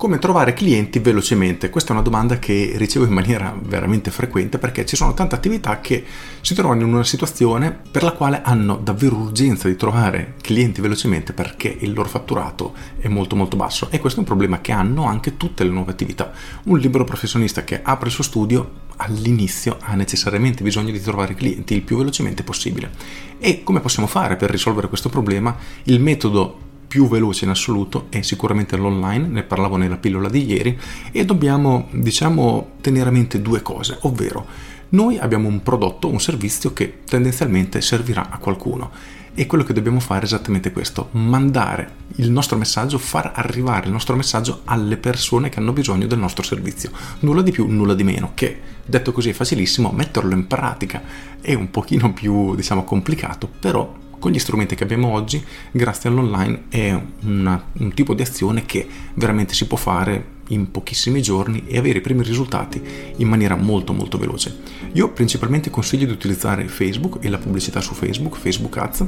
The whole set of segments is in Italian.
Come trovare clienti velocemente? Questa è una domanda che ricevo in maniera veramente frequente perché ci sono tante attività che si trovano in una situazione per la quale hanno davvero urgenza di trovare clienti velocemente perché il loro fatturato è molto molto basso e questo è un problema che hanno anche tutte le nuove attività. Un libero professionista che apre il suo studio all'inizio ha necessariamente bisogno di trovare clienti il più velocemente possibile. E come possiamo fare per risolvere questo problema? Il metodo più veloce in assoluto è sicuramente l'online, ne parlavo nella pillola di ieri, e dobbiamo, diciamo, tenere a mente due cose, ovvero noi abbiamo un prodotto, un servizio che tendenzialmente servirà a qualcuno e quello che dobbiamo fare è esattamente questo, mandare il nostro messaggio, far arrivare il nostro messaggio alle persone che hanno bisogno del nostro servizio. Nulla di più, nulla di meno, che detto così è facilissimo, metterlo in pratica è un pochino più, diciamo, complicato, però con gli strumenti che abbiamo oggi, grazie all'online, è una, un tipo di azione che veramente si può fare in pochissimi giorni e avere i primi risultati in maniera molto molto veloce. Io principalmente consiglio di utilizzare Facebook e la pubblicità su Facebook, Facebook Ads,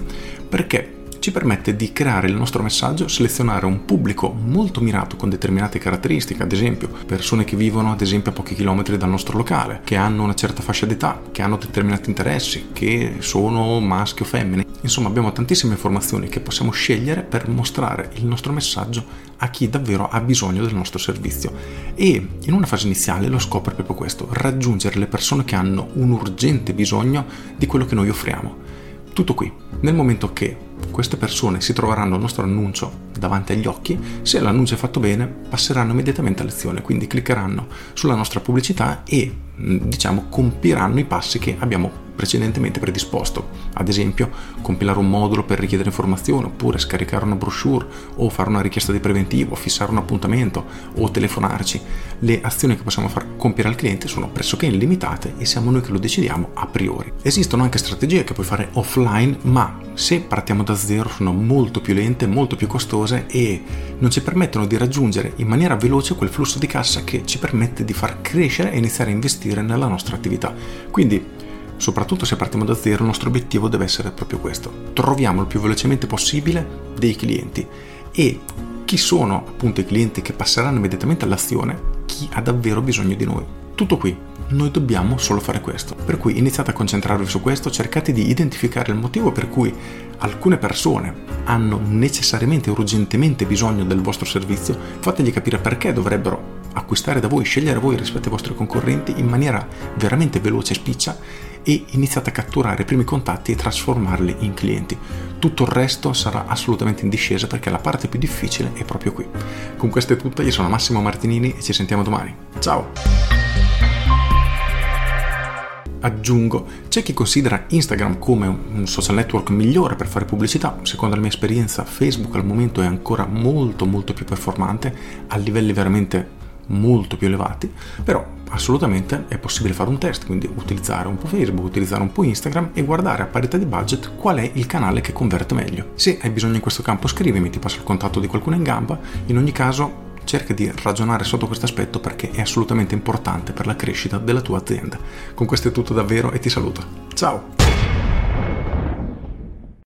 perché ci permette di creare il nostro messaggio, selezionare un pubblico molto mirato con determinate caratteristiche, ad esempio persone che vivono ad esempio a pochi chilometri dal nostro locale, che hanno una certa fascia d'età, che hanno determinati interessi, che sono maschi o femmine. Insomma abbiamo tantissime informazioni che possiamo scegliere per mostrare il nostro messaggio a chi davvero ha bisogno del nostro servizio. E in una fase iniziale lo scopo è proprio questo, raggiungere le persone che hanno un urgente bisogno di quello che noi offriamo. Tutto qui. Nel momento che queste persone si troveranno il nostro annuncio davanti agli occhi, se l'annuncio è fatto bene, passeranno immediatamente all'azione, quindi cliccheranno sulla nostra pubblicità e diciamo compieranno i passi che abbiamo precedentemente predisposto, ad esempio compilare un modulo per richiedere informazioni, oppure scaricare una brochure, o fare una richiesta di preventivo, fissare un appuntamento o telefonarci. Le azioni che possiamo far compiere al cliente sono pressoché illimitate e siamo noi che lo decidiamo a priori. Esistono anche strategie che puoi fare offline, ma se partiamo da zero sono molto più lente, molto più costose e non ci permettono di raggiungere in maniera veloce quel flusso di cassa che ci permette di far crescere e iniziare a investire nella nostra attività. Quindi soprattutto se partiamo da zero, il nostro obiettivo deve essere proprio questo. Troviamo il più velocemente possibile dei clienti e chi sono appunto i clienti che passeranno immediatamente all'azione, chi ha davvero bisogno di noi. Tutto qui, noi dobbiamo solo fare questo. Per cui iniziate a concentrarvi su questo, cercate di identificare il motivo per cui alcune persone hanno necessariamente urgentemente bisogno del vostro servizio, fategli capire perché dovrebbero acquistare da voi, scegliere voi rispetto ai vostri concorrenti in maniera veramente veloce e spiccia e iniziate a catturare i primi contatti e trasformarli in clienti. Tutto il resto sarà assolutamente in discesa perché la parte più difficile è proprio qui. Con questo è tutto, io sono Massimo Martinini e ci sentiamo domani. Ciao! Aggiungo, c'è chi considera Instagram come un social network migliore per fare pubblicità, secondo la mia esperienza Facebook al momento è ancora molto molto più performante a livelli veramente molto più elevati, però assolutamente è possibile fare un test, quindi utilizzare un po' Facebook, utilizzare un po' Instagram e guardare a parità di budget qual è il canale che converte meglio. Se hai bisogno in questo campo scrivimi, ti passo il contatto di qualcuno in gamba, in ogni caso cerca di ragionare sotto questo aspetto perché è assolutamente importante per la crescita della tua azienda. Con questo è tutto davvero e ti saluto. Ciao!